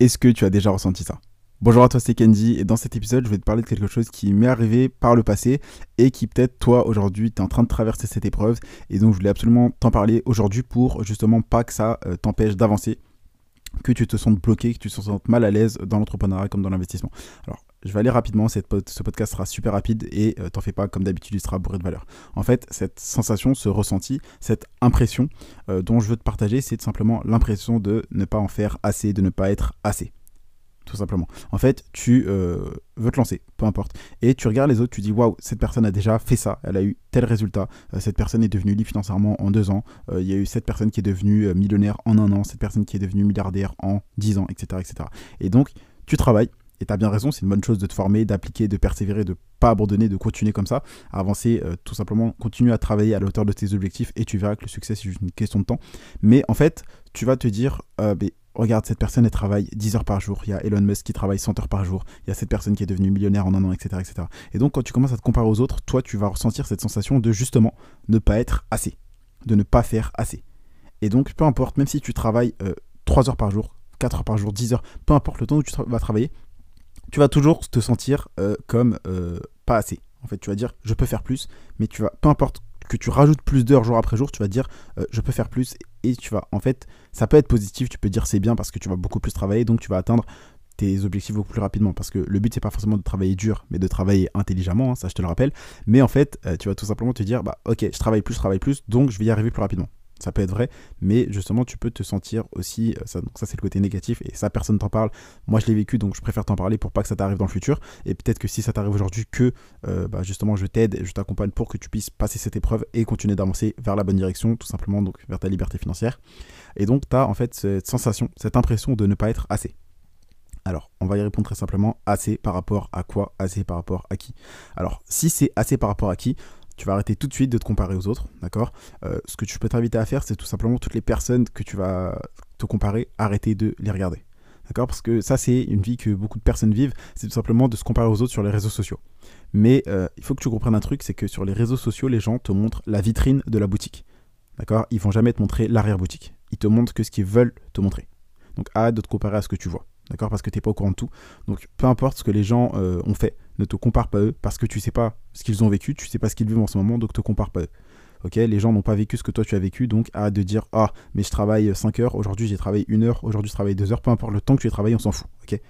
Est-ce que tu as déjà ressenti ça? Bonjour à toi, c'est Kenji et dans cet épisode, je vais te parler de quelque chose qui m'est arrivé par le passé et qui peut-être toi aujourd'hui, tu es en train de traverser cette épreuve et donc je voulais absolument t'en parler aujourd'hui pour justement pas que ça euh, t'empêche d'avancer, que tu te sentes bloqué, que tu te sentes mal à l'aise dans l'entrepreneuriat comme dans l'investissement. Alors, je vais aller rapidement, ce podcast sera super rapide et euh, t'en fais pas, comme d'habitude, il sera bourré de valeur. En fait, cette sensation, ce ressenti, cette impression euh, dont je veux te partager, c'est simplement l'impression de ne pas en faire assez, de ne pas être assez tout simplement. En fait, tu euh, veux te lancer, peu importe, et tu regardes les autres, tu dis waouh, cette personne a déjà fait ça, elle a eu tel résultat, cette personne est devenue libre financièrement en deux ans, il y a eu cette personne qui est devenue millionnaire en un an, cette personne qui est devenue milliardaire en dix ans, etc., etc. Et donc, tu travailles. Et tu as bien raison, c'est une bonne chose de te former, d'appliquer, de persévérer, de pas abandonner, de continuer comme ça, avancer, tout simplement, continue à travailler à la hauteur de tes objectifs et tu verras que le succès c'est juste une question de temps. Mais en fait, tu vas te dire, regarde, cette personne, elle travaille 10 heures par jour. Il y a Elon Musk qui travaille 100 heures par jour. Il y a cette personne qui est devenue millionnaire en un an, etc., etc. Et donc, quand tu commences à te comparer aux autres, toi, tu vas ressentir cette sensation de justement ne pas être assez, de ne pas faire assez. Et donc, peu importe, même si tu travailles 3 euh, heures par jour, 4 heures par jour, 10 heures, peu importe le temps où tu vas travailler, tu vas toujours te sentir euh, comme euh, pas assez. En fait, tu vas dire, je peux faire plus, mais tu vas, peu importe que tu rajoutes plus d'heures jour après jour, tu vas dire euh, je peux faire plus et tu vas en fait ça peut être positif, tu peux dire c'est bien parce que tu vas beaucoup plus travailler donc tu vas atteindre tes objectifs beaucoup plus rapidement. Parce que le but c'est pas forcément de travailler dur mais de travailler intelligemment, hein, ça je te le rappelle, mais en fait tu vas tout simplement te dire bah ok je travaille plus, je travaille plus donc je vais y arriver plus rapidement ça peut être vrai, mais justement, tu peux te sentir aussi. Euh, ça, donc, ça, c'est le côté négatif, et ça, personne t'en parle. Moi, je l'ai vécu, donc je préfère t'en parler pour pas que ça t'arrive dans le futur. Et peut-être que si ça t'arrive aujourd'hui, que euh, bah, justement, je t'aide, je t'accompagne pour que tu puisses passer cette épreuve et continuer d'avancer vers la bonne direction, tout simplement, donc vers ta liberté financière. Et donc, tu as en fait cette sensation, cette impression de ne pas être assez. Alors, on va y répondre très simplement assez par rapport à quoi Assez par rapport à qui? Alors, si c'est assez par rapport à qui, tu vas arrêter tout de suite de te comparer aux autres, d'accord? Euh, Ce que tu peux t'inviter à faire, c'est tout simplement toutes les personnes que tu vas te comparer, arrêter de les regarder. D'accord? Parce que ça, c'est une vie que beaucoup de personnes vivent, c'est tout simplement de se comparer aux autres sur les réseaux sociaux. Mais euh, il faut que tu comprennes un truc, c'est que sur les réseaux sociaux, les gens te montrent la vitrine de la boutique. D'accord? Ils vont jamais te montrer l'arrière-boutique. Ils te montrent que ce qu'ils veulent te montrer. Donc arrête de te comparer à ce que tu vois. D'accord Parce que tu n'es pas au courant de tout. Donc peu importe ce que les gens euh, ont fait, ne te compare pas eux parce que tu sais pas ce qu'ils ont vécu, tu sais pas ce qu'ils vivent en ce moment, donc te compare pas eux. Ok, les gens n'ont pas vécu ce que toi tu as vécu, donc arrête de dire ah mais je travaille 5 heures, aujourd'hui j'ai travaillé 1 heure, aujourd'hui je travaille 2 heures, peu importe le temps que tu as travaillé, on s'en fout. Ok,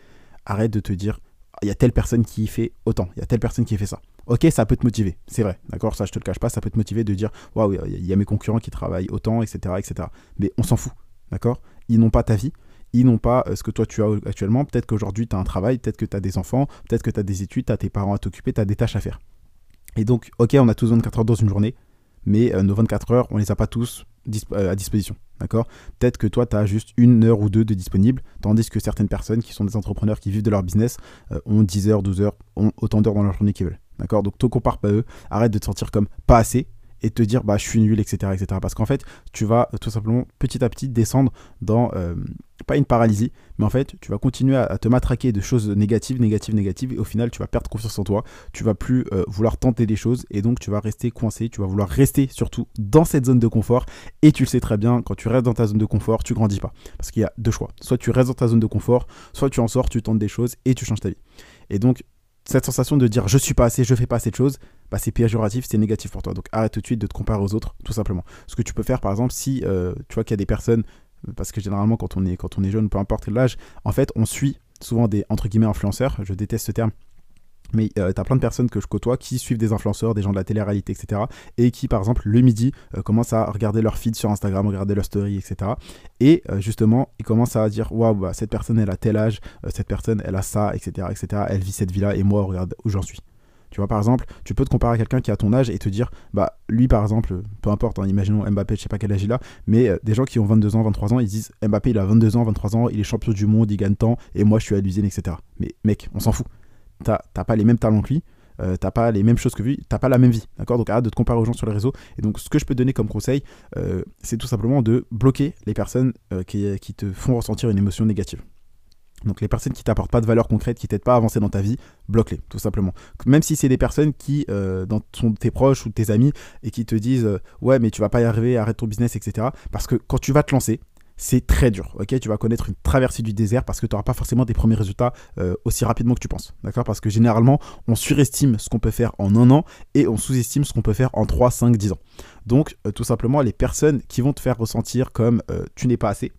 arrête de te dire il y a telle personne qui fait autant, il y a telle personne qui fait ça. Ok, ça peut te motiver, c'est vrai, d'accord, ça je te le cache pas, ça peut te motiver de dire waouh, il y a mes concurrents qui travaillent autant, etc., etc. Mais on s'en fout, d'accord? Ils n'ont pas ta vie, ils n'ont pas euh, ce que toi tu as actuellement. Peut-être qu'aujourd'hui tu as un travail, peut-être que tu as des enfants, peut-être que tu as des études, tu as tes parents à t'occuper, tu as des tâches à faire. Et donc, ok, on a tous 24 heures dans une journée, mais euh, nos 24 heures, on les a pas tous euh, à disposition. D'accord? Peut-être que toi, tu as juste une heure ou deux de disponible, tandis que certaines personnes qui sont des entrepreneurs qui vivent de leur business ont 10 heures, 12 heures, ont autant d'heures dans leur journée qu'ils veulent. D'accord? Donc, te compare pas eux, arrête de te sentir comme pas assez, et te dire bah je suis nul etc etc parce qu'en fait tu vas tout simplement petit à petit descendre dans euh, pas une paralysie mais en fait tu vas continuer à, te matraquer de choses négatives négatives négatives et au final tu vas perdre confiance en toi. Tu vas plus euh, vouloir tenter des choses et donc tu vas rester coincé. Tu vas vouloir rester surtout dans cette zone de confort. Et tu le sais très bien quand tu restes dans ta zone de confort tu grandis pas. Parce qu'il y a deux choix. Soit tu restes dans ta zone de confort soit tu en sors tu tentes des choses et tu changes ta vie. Et donc cette sensation de dire je suis pas assez, je fais pas assez de choses, bah, c'est péjoratif, c'est négatif pour toi. Donc arrête tout de suite de te comparer aux autres, tout simplement. Ce que tu peux faire, par exemple, si euh, tu vois qu'il y a des personnes, parce que généralement quand on est, quand on est jeune, peu importe l'âge, en fait, on suit souvent des entre guillemets influenceurs. Je déteste ce terme mais euh, tu as plein de personnes que je côtoie qui suivent des influenceurs, des gens de la télé-réalité, etc. Et qui, par exemple, le midi, euh, commencent à regarder leur feed sur Instagram, regarder leur story, etc. Et euh, justement, ils commencent à dire Waouh, bah, cette personne, elle a tel âge, cette personne, elle a ça, etc., etc. Elle vit cette vie-là, et moi, regarde où j'en suis. Tu vois, par exemple, tu peux te comparer à quelqu'un qui a ton âge et te dire, bah, lui, par exemple, peu importe, hein, imaginons Mbappé, je sais pas quel âge il a, mais des gens qui ont 22 ans, 23 ans, ils disent, Mbappé, il a 22 ans, 23 ans, il est champion du monde, il gagne tant, et moi, je suis à l'usine, etc. Mais mec, on s'en fout t'as pas les mêmes talents que lui, euh, t'as pas les mêmes choses que lui, t'as pas la même vie, d'accord? Donc arrête de te comparer aux gens sur les réseaux. Et donc ce que je peux donner comme conseil, euh, c'est tout simplement de bloquer les personnes euh, qui, qui, te font ressentir une émotion négative. Donc les personnes qui t'apportent pas de valeur concrète, qui t'aident pas à avancer dans ta vie, bloque-les, tout simplement. Même si c'est des personnes qui sont tes proches ou tes amis et qui te disent ouais mais tu vas pas y arriver, arrête ton business, etc. Parce que quand tu vas te lancer, c'est très dur. Ok, tu vas connaître une traversée du désert parce que tu n'auras pas forcément des premiers résultats euh, aussi rapidement que tu penses. D'accord? Parce que généralement, on surestime ce qu'on peut faire en un an et on sous-estime ce qu'on peut faire en 3, 5, 10 ans. Donc, euh, tout simplement, les personnes qui vont te faire ressentir comme euh, tu n'es pas assez,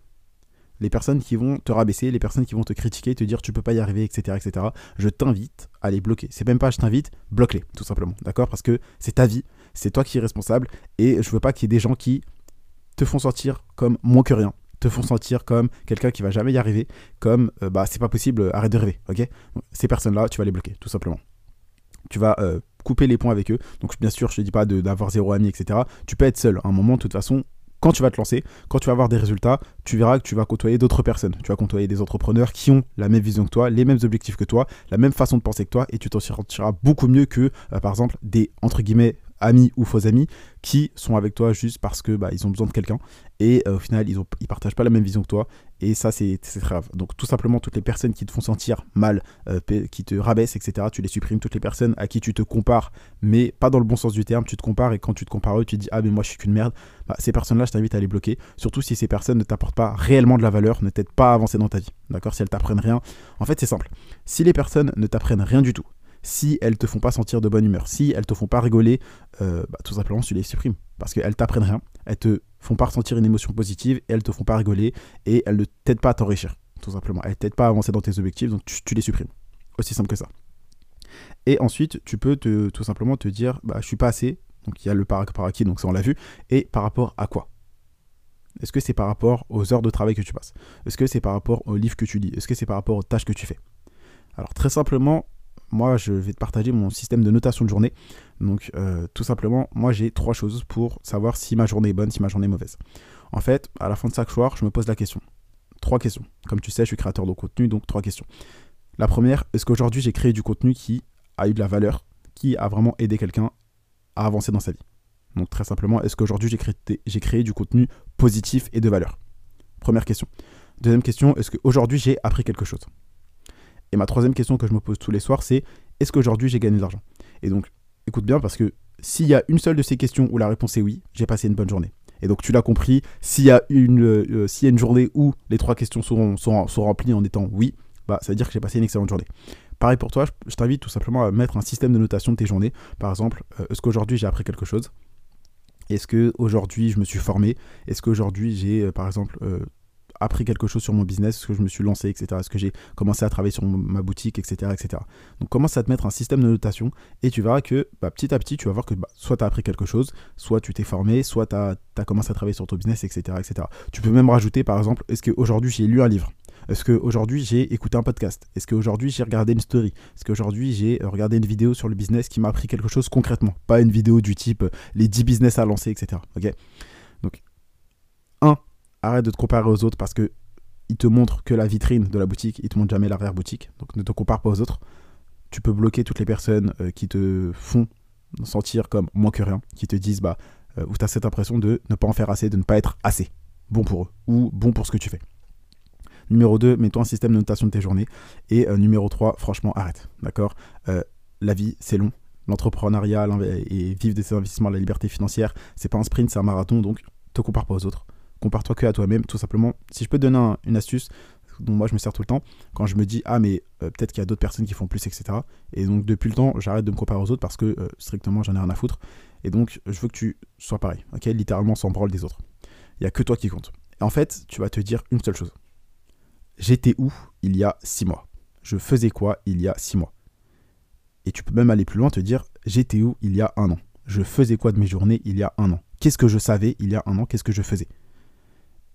les personnes qui vont te rabaisser, les personnes qui vont te critiquer, te dire tu peux pas y arriver, etc., etc. Je t'invite à les bloquer. C'est même pas je t'invite, bloque-les, tout simplement. D'accord? Parce que c'est ta vie, c'est toi qui es responsable et je veux pas qu'il y ait des gens qui te font sentir comme moins que rien, te font sentir comme quelqu'un qui va jamais y arriver, comme euh, bah c'est pas possible, arrête de rêver, ok? Ces personnes-là, tu vas les bloquer, tout simplement. Tu vas euh, couper les ponts avec eux. Donc bien sûr, je te dis pas d'avoir zéro ami, etc. Tu peux être seul. À un moment, de toute façon, quand tu vas te lancer, quand tu vas avoir des résultats, tu verras que tu vas côtoyer d'autres personnes. Tu vas côtoyer des entrepreneurs qui ont la même vision que toi, les mêmes objectifs que toi, la même façon de penser que toi, et tu t'en sortiras beaucoup mieux que, euh, par exemple, des, entre guillemets, amis ou faux amis qui sont avec toi juste parce que bah, ils ont besoin de quelqu'un. Et euh, au final ils, ont, ils partagent pas la même vision que toi. Et ça c'est grave. Donc tout simplement toutes les personnes qui te font sentir mal euh, qui te rabaissent etc tu les supprimes toutes les personnes à qui tu te compares mais pas dans le bon sens du terme. Tu te compares et quand tu te compares eux tu te dis ah mais moi je suis qu'une merde. Bah, ces personnes là je t'invite à les bloquer. Surtout si ces personnes ne t'apportent pas réellement de la valeur ne t'aident pas à avancer dans ta vie. D'accord? Si elles t'apprennent rien. En fait c'est simple. Si les personnes ne t'apprennent rien du tout si elles te font pas sentir de bonne humeur, si elles te font pas rigoler, euh, bah, tout simplement tu les supprimes. Parce qu'elles t'apprennent rien, elles te font pas ressentir une émotion positive, et elles te font pas rigoler, et elles ne t'aident pas à t'enrichir, tout simplement. Elles t'aident pas à avancer dans tes objectifs, donc tu, les supprimes. Aussi simple que ça. Et ensuite, tu peux tout simplement te dire, bah, je suis pas assez, donc il y a le par, par acquis, donc ça on l'a vu, et par rapport à quoi? Est-ce que c'est par rapport aux heures de travail que tu passes? Est-ce que c'est par rapport aux livres que tu lis? Est-ce que c'est par rapport aux tâches que tu fais? Alors très simplement, moi, je vais te partager mon système de notation de journée. Donc, euh, tout simplement, moi, j'ai trois choses pour savoir si ma journée est bonne, si ma journée est mauvaise. En fait, à la fin de chaque soir, je me pose la question. Trois questions. Comme tu sais, je suis créateur de contenu, donc trois questions. La première, est-ce qu'aujourd'hui, j'ai créé du contenu qui a eu de la valeur, qui a vraiment aidé quelqu'un à avancer dans sa vie? Donc, très simplement, est-ce qu'aujourd'hui, j'ai créé, j'ai créé du contenu positif et de valeur? Première question. Deuxième question, est-ce qu'aujourd'hui, j'ai appris quelque chose? Et ma troisième question que je me pose tous les soirs, c'est est-ce qu'aujourd'hui j'ai gagné de l'argent? Et donc, écoute bien, parce que s'il y a une seule de ces questions où la réponse est oui, j'ai passé une bonne journée. Et donc, tu l'as compris, s'il y, a une, euh, une journée où les trois questions sont, remplies en étant oui, bah, ça veut dire que j'ai passé une excellente journée. Pareil pour toi, je, t'invite tout simplement à mettre un système de notation de tes journées. Par exemple, euh, est-ce qu'aujourd'hui j'ai appris quelque chose? Est-ce qu'aujourd'hui je me suis formé? Est-ce qu'aujourd'hui j'ai, euh, par exemple, appris quelque chose sur mon business, est-ce que je me suis lancé, etc. Est-ce que j'ai commencé à travailler sur ma boutique, etc. etc. Donc commence à te mettre un système de notation et tu verras que bah, petit à petit, tu vas voir que bah, soit tu as appris quelque chose, soit tu t'es formé, soit tu as, commencé à travailler sur ton business, etc., etc. Tu peux même rajouter, par exemple, est-ce qu'aujourd'hui j'ai lu un livre? Est-ce qu'aujourd'hui j'ai écouté un podcast? Est-ce qu'aujourd'hui j'ai regardé une story? Est-ce qu'aujourd'hui j'ai regardé une vidéo sur le business qui m'a appris quelque chose concrètement? Pas une vidéo du type euh, les 10 business à lancer, etc. Ok? Donc, 1 arrête de te comparer aux autres parce que ils te montrent que la vitrine de la boutique, ils te montrent jamais l'arrière-boutique. Donc ne te compare pas aux autres. Tu peux bloquer toutes les personnes euh, qui te font sentir comme moins que rien, qui te disent, bah, euh, ou tu as cette impression de ne pas en faire assez, de ne pas être assez bon pour eux, ou bon pour ce que tu fais. Numéro 2, mets-toi un système de notation de tes journées. Et euh, numéro 3, franchement, arrête. D'accord? La vie, c'est long. L'entrepreneuriat et vivre des investissements, la liberté financière, c'est pas un sprint, c'est un marathon. Donc, te compare pas aux autres compare-toi que à toi-même, tout simplement. Si je peux te donner une astuce dont moi je me sers tout le temps, quand je me dis ah mais euh, peut-être qu'il y a d'autres personnes qui font plus, etc. Et donc depuis le temps, j'arrête de me comparer aux autres parce que euh, strictement j'en ai rien à foutre. Et donc je veux que tu sois pareil, ok? Littéralement sans parole des autres. Il y a que toi qui compte. Et en fait, tu vas te dire une seule chose. J'étais où il y a six mois? Je faisais quoi il y a six mois? Et tu peux même aller plus loin, te dire j'étais où il y a un an? Je faisais quoi de mes journées il y a un an? Qu'est-ce que je savais il y a un an? Qu'est-ce que je faisais?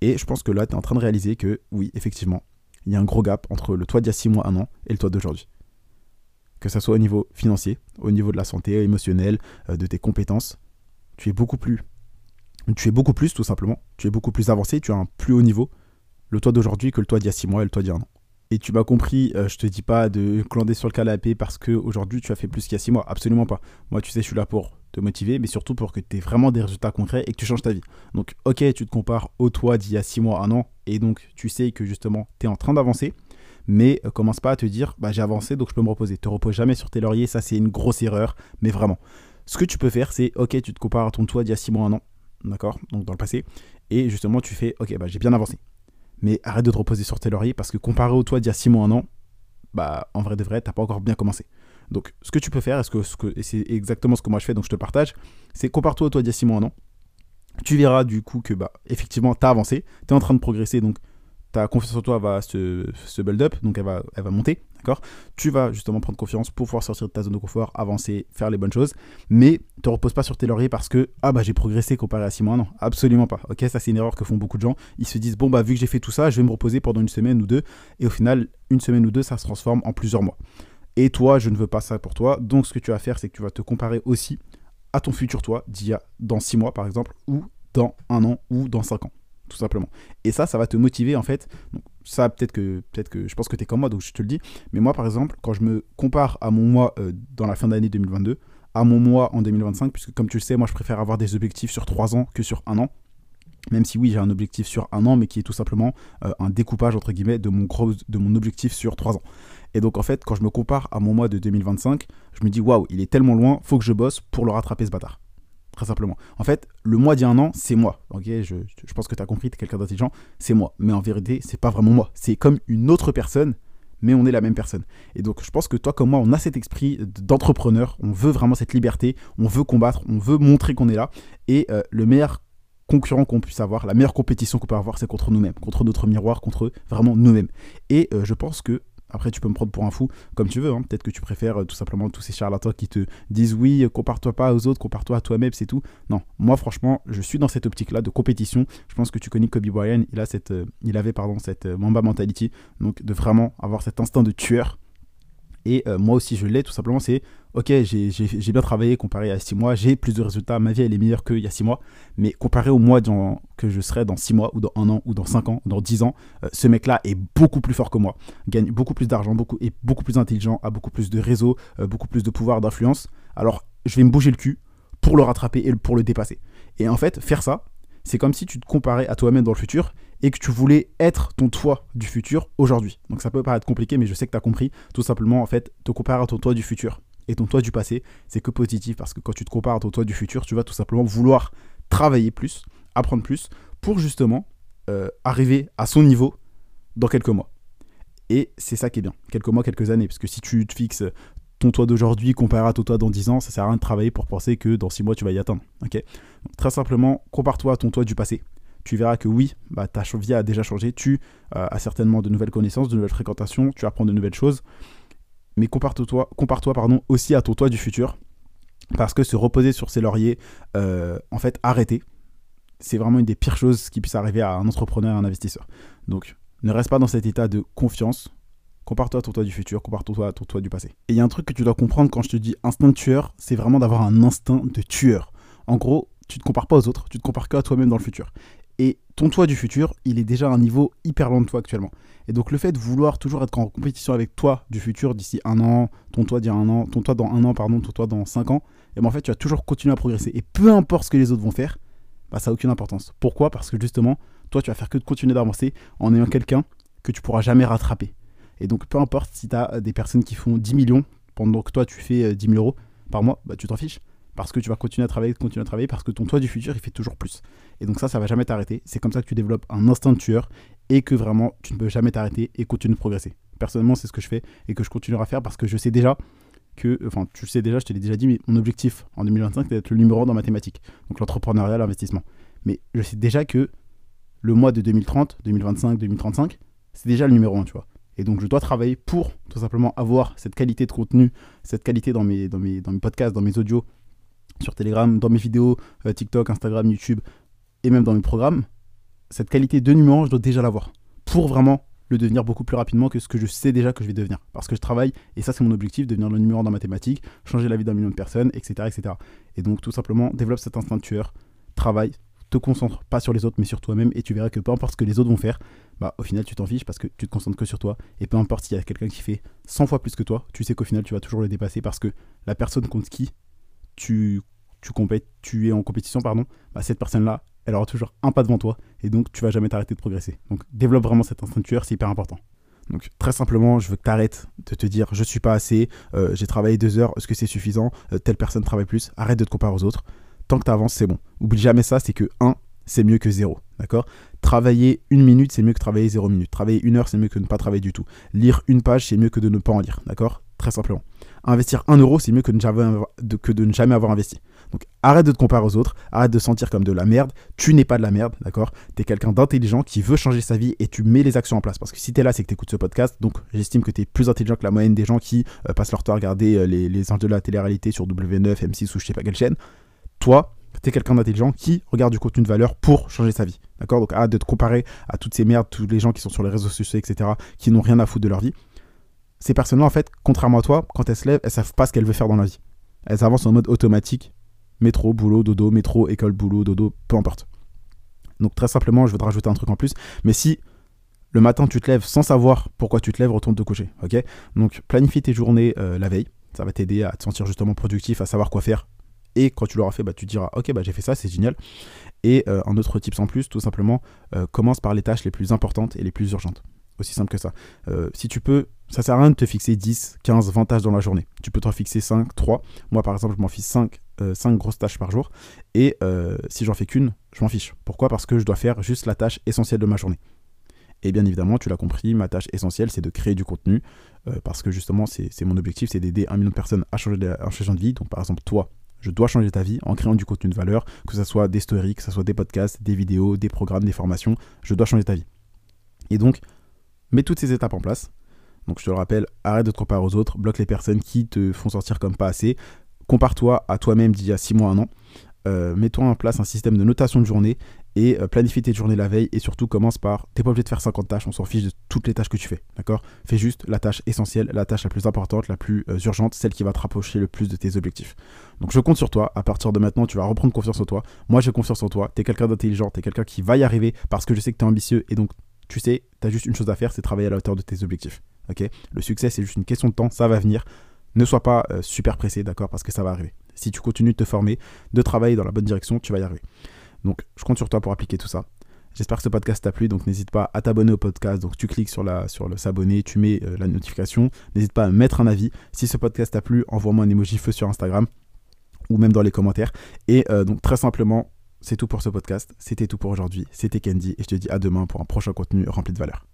Et je pense que là, tu es en train de réaliser que oui, effectivement, il y a un gros gap entre le toi d'il y a 6 mois, un an et le toi d'aujourd'hui. Que ce soit au niveau financier, au niveau de la santé émotionnelle, euh, de tes compétences, tu es beaucoup plus. Tu es beaucoup plus, tout simplement. Tu es beaucoup plus avancé, tu as un plus haut niveau, le toi d'aujourd'hui, que le toi d'il y a 6 mois et le toi d'il y a un an. Et tu m'as compris, euh, je te dis pas de clander sur le canapé parce que aujourd'hui tu as fait plus qu'il y a 6 mois. Absolument pas. Moi, tu sais, je suis là pour te motiver, mais surtout pour que tu aies vraiment des résultats concrets et que tu changes ta vie. Donc, ok, tu te compares au toi d'il y a 6 mois, un an, et donc tu sais que justement, tu es en train d'avancer, mais euh, commence pas à te dire, bah j'ai avancé, donc je peux me reposer. Te repose jamais sur tes lauriers, ça c'est une grosse erreur, mais vraiment. Ce que tu peux faire, c'est, ok, tu te compares à ton toi d'il y a 6 mois, un an, d'accord, donc dans le passé, et justement, tu fais, ok, bah j'ai bien avancé. mais arrête de te reposer sur tes lauriers parce que comparé au toi d'il y a 6 mois, un an, bah en vrai de vrai, t'as pas encore bien commencé. Donc ce que tu peux faire, est-ce que, ce que, et c'est exactement ce que moi je fais, donc je te partage, c'est compare-toi toi d'il y a 6 mois, un an. Tu verras du coup que bah effectivement t'as avancé, t'es en train de progresser, donc ta confiance en toi va se, se build up, donc elle va, elle va monter, d'accord? Tu vas justement prendre confiance pour pouvoir sortir de ta zone de confort, avancer, faire les bonnes choses, mais te repose pas sur tes lauriers parce que ah bah j'ai progressé comparé à 6 mois, non, absolument pas. Ok, ça c'est une erreur que font beaucoup de gens. Ils se disent bon bah vu que j'ai fait tout ça, je vais me reposer pendant une semaine ou deux, et au final une semaine ou deux ça se transforme en plusieurs mois. Et toi, je ne veux pas ça pour toi, donc ce que tu vas faire, c'est que tu vas te comparer aussi à ton futur toi d'il y a dans 6 mois par exemple, ou dans un an, ou dans 5 ans tout simplement. Et ça, ça va te motiver en fait. Donc, ça, peut-être que, peut-être que je pense que tu es comme moi, donc je te le dis. Mais moi, par exemple, quand je me compare à mon mois euh, dans la fin d'année 2022, à mon mois en 2025, puisque comme tu le sais, moi, je préfère avoir des objectifs sur 3 ans que sur un an. Même si oui, j'ai un objectif sur un an, mais qui est tout simplement euh, un découpage entre guillemets de mon, gros, de mon objectif sur 3 ans. Et donc en fait, quand je me compare à mon mois de 2025, je me dis waouh, il est tellement loin, faut que je bosse pour le rattraper ce bâtard très simplement. En fait, le mois d'il y a un an, c'est moi. Ok, je, pense que tu as compris, tu es quelqu'un d'intelligent, c'est moi. Mais en vérité, c'est pas vraiment moi. C'est comme une autre personne, mais on est la même personne. Et donc, je pense que toi, comme moi, on a cet esprit d'entrepreneur. On veut vraiment cette liberté. On veut combattre. On veut montrer qu'on est là. Et euh, le meilleur concurrent qu'on puisse avoir, la meilleure compétition qu'on peut avoir, c'est contre nous-mêmes, contre notre miroir, contre vraiment nous-mêmes. Et euh, je pense que après, tu peux me prendre pour un fou comme tu veux. Hein. Peut-être que tu préfères euh, tout simplement tous ces charlatans qui te disent oui, euh, compare-toi pas aux autres, compare-toi à toi-même, c'est tout. Non, moi franchement, je suis dans cette optique-là de compétition. Je pense que tu connais Kobe Bryant, il, a cette, euh, il avait pardon, cette Mamba mentality, donc de vraiment avoir cet instinct de tueur et euh, moi aussi, je l'ai tout simplement. C'est ok, j'ai bien travaillé comparé à 6 mois, j'ai plus de résultats, ma vie elle est meilleure qu'il y a 6 mois. Mais comparé au mois dans, que je serai dans 6 mois, ou dans 1 an, ou dans 5 ans, ou dans 10 ans, euh, ce mec-là est beaucoup plus fort que moi, gagne beaucoup plus d'argent, beaucoup, est beaucoup plus intelligent, a beaucoup plus de réseaux, euh, beaucoup plus de pouvoir, d'influence. Alors, je vais me bouger le cul pour le rattraper et pour le dépasser. Et en fait, faire ça, c'est comme si tu te comparais à toi-même dans le futur et que tu voulais être ton toi du futur aujourd'hui. Donc ça peut paraître compliqué, mais je sais que tu as compris. Tout simplement, en fait, te comparer à ton toi du futur et ton toi du passé, c'est que positif parce que quand tu te compares à ton toi du futur, tu vas tout simplement vouloir travailler plus, apprendre plus pour justement euh, arriver à son niveau dans quelques mois. Et c'est ça qui est bien. Quelques mois, quelques années. Parce que si tu te fixes ton toi d'aujourd'hui comparé à ton toi dans 10 ans, ça sert à rien de travailler pour penser que dans 6 mois tu vas y atteindre. très simplement, compare-toi à ton toi du passé. Tu verras que oui, bah, ta vie a déjà changé, tu euh, as certainement de nouvelles connaissances, de nouvelles fréquentations, tu apprends de nouvelles choses. Mais compare-toi compare -toi, pardon, aussi à ton toi du futur. Parce que se reposer sur ses lauriers, euh, en fait, arrêter, c'est vraiment une des pires choses qui puisse arriver à un entrepreneur, à un investisseur. Donc, ne reste pas dans cet état de confiance, Compare-toi à ton toi du futur, compare-toi à ton toi du passé. Et il y a un truc que tu dois comprendre quand je te dis instinct de tueur, c'est vraiment d'avoir un instinct de tueur. En gros, tu te compares pas aux autres, tu te compares que toi-même dans le futur. Ton toi du futur, il est déjà à un niveau hyper loin de toi actuellement. Et donc le fait de vouloir toujours être en compétition avec toi du futur d'ici un an, ton toi un an, ton toi dans un an, pardon, ton toi dans cinq ans, et ben en fait tu vas toujours continuer à progresser. Et peu importe ce que les autres vont faire, bah ça n'a aucune importance. Pourquoi? Parce que justement, toi tu vas faire que de continuer d'avancer en ayant quelqu'un que tu pourras jamais rattraper. Et donc, peu importe si tu as euh, des personnes qui font 10 millions pendant que toi tu fais 10 euh, 000 euros par mois, bah, tu t'en fiches. Parce que tu vas continuer à travailler, continuer à travailler, parce que ton toi du futur, il fait toujours plus. Et donc ça, ça va jamais t'arrêter. C'est comme ça que tu développes un instinct de tueur et que vraiment, tu ne peux jamais t'arrêter et continuer de progresser. Personnellement, c'est ce que je fais et que je continuerai à faire parce que je sais déjà que, enfin, tu sais déjà, je te l'ai déjà dit, mais mon objectif en 2025, c'est d'être le numéro 1 dans mathématiques. Donc l'entrepreneuriat, l'investissement. Mais je sais déjà que le mois de 2030, 2025, 2035, c'est déjà le numéro 1, tu vois. Et donc, je dois travailler pour tout simplement avoir cette qualité de contenu, cette qualité dans mes, dans mes, dans mes podcasts, dans mes audios, sur Telegram, dans mes vidéos, euh, TikTok, Instagram, YouTube, et même dans mes programmes. Cette qualité de numéro, je dois déjà l'avoir pour vraiment le devenir beaucoup plus rapidement que ce que je sais déjà que je vais devenir. Parce que je travaille, et ça c'est mon objectif, devenir le numéro 1 dans mathématiques, changer la vie d'un million de personnes, etc., etc. Et donc tout simplement, développe cet instinct de tueur, travaille, te concentre pas sur les autres mais sur toi-même et tu verras que peu importe ce que les autres vont faire, bah au final tu t'en fiches parce que tu te concentres que sur toi et peu importe s'il y a quelqu'un qui fait 100 fois plus que toi, tu sais qu'au final tu vas toujours le dépasser parce que la personne contre qui tu tu, tu es en compétition pardon, bah, cette personne-là, elle aura toujours un pas devant toi et donc tu vas jamais t'arrêter de progresser. Donc développe vraiment cet instinct tueur, c'est hyper important. Donc très simplement, je veux que tu arrêtes de te dire je suis pas assez, euh, j'ai travaillé deux heures, est-ce que c'est suffisant, euh, telle personne travaille plus, arrête de te comparer aux autres. Tant que tu avances, c'est bon. Oublie jamais ça, c'est que 1, c'est mieux que zéro. D'accord? Travailler une minute, c'est mieux que travailler zéro minute. Travailler une heure, c'est mieux que ne pas travailler du tout. Lire une page, c'est mieux que de ne pas en lire. D'accord? Très simplement. Investir un euro, c'est mieux que, de ne jamais avoir investi. Donc arrête de te comparer aux autres, arrête de sentir comme de la merde. Tu n'es pas de la merde, d'accord? Tu es quelqu'un d'intelligent qui veut changer sa vie et tu mets les actions en place. Parce que si tu es là, c'est que tu écoutes ce podcast. Donc j'estime que tu es plus intelligent que la moyenne des gens qui euh, passent leur temps à regarder euh, les, les de la télé-réalité sur W9, M6 ou je sais pas quelle chaîne. Toi, tu es quelqu'un d'intelligent qui regarde du contenu de valeur pour changer sa vie. D'accord? Donc arrête de te comparer à toutes ces merdes, tous les gens qui sont sur les réseaux sociaux, etc., qui n'ont rien à foutre de leur vie. Ces personnes-là, en fait, contrairement à toi, quand elles se lèvent, elles savent pas ce qu'elles veulent faire dans la vie. Elles avancent en mode automatique, métro, boulot, dodo, métro, école, boulot, dodo, peu importe. Donc très simplement, je veux te rajouter un truc en plus. Mais si le matin tu te lèves sans savoir pourquoi tu te lèves, retourne te coucher. Ok? Donc planifie tes journées euh, la veille. Ça va t'aider à te sentir justement productif, à savoir quoi faire et quand tu l'auras fait, bah, tu diras, ok, bah, j'ai fait ça, c'est génial. Et euh, un autre tip en plus, tout simplement, euh, commence par les tâches les plus importantes et les plus urgentes. Aussi simple que ça. Si tu peux, ça sert à rien de te fixer 10, 15, 20 tâches dans la journée. Tu peux t'en fixer 5, 3. Moi, par exemple, je m'en fiche 5, 5 grosses tâches par jour. Et si j'en fais qu'une, je m'en fiche. Pourquoi? Parce que je dois faire juste la tâche essentielle de ma journée. Et bien évidemment, tu l'as compris, ma tâche essentielle, c'est de créer du contenu. parce que justement, c'est mon objectif, c'est d'aider un million de personnes à changer de, à changer de vie. Donc par exemple, toi, je dois changer ta vie en créant du contenu de valeur, que ce soit des stories, que ce soit des podcasts, des vidéos, des programmes, des formations. Je dois changer ta vie. Et donc, mets toutes ces étapes en place. Donc, je te le rappelle, arrête de te comparer aux autres, bloque les personnes qui te font sortir comme pas assez. Compare-toi à toi-même d'il y a 6 mois, un an. Euh, mets-toi en place un système de notation de journée et euh, planifie tes journées la veille et surtout commence par t'es pas obligé de faire 50 tâches on s'en fiche de toutes les tâches que tu fais d'accord? Fais juste la tâche essentielle la tâche la plus importante la plus euh, urgente celle qui va te rapprocher le plus de tes objectifs. Donc je compte sur toi. À partir de maintenant tu vas reprendre confiance en toi. Moi j'ai confiance en toi. T'es quelqu'un d'intelligent t'es quelqu'un qui va y arriver parce que je sais que t'es ambitieux et donc tu sais t'as juste une chose à faire c'est travailler à la hauteur de tes objectifs ok? Le succès c'est juste une question de temps ça va venir ne sois pas euh, super pressé d'accord? Parce que ça va arriver si tu continues de te former de travailler dans la bonne direction tu vas y arriver donc, je compte sur toi pour appliquer tout ça. J'espère que ce podcast t'a plu, donc n'hésite pas à t'abonner au podcast. Donc tu cliques sur, la, sur le s'abonner, tu mets euh, la notification. N'hésite pas à mettre un avis. Si ce podcast t'a plu, envoie-moi un emoji feu sur Instagram ou même dans les commentaires. Et euh, donc très simplement, c'est tout pour ce podcast. C'était tout pour aujourd'hui. C'était Candy et je te dis à demain pour un prochain contenu rempli de valeur.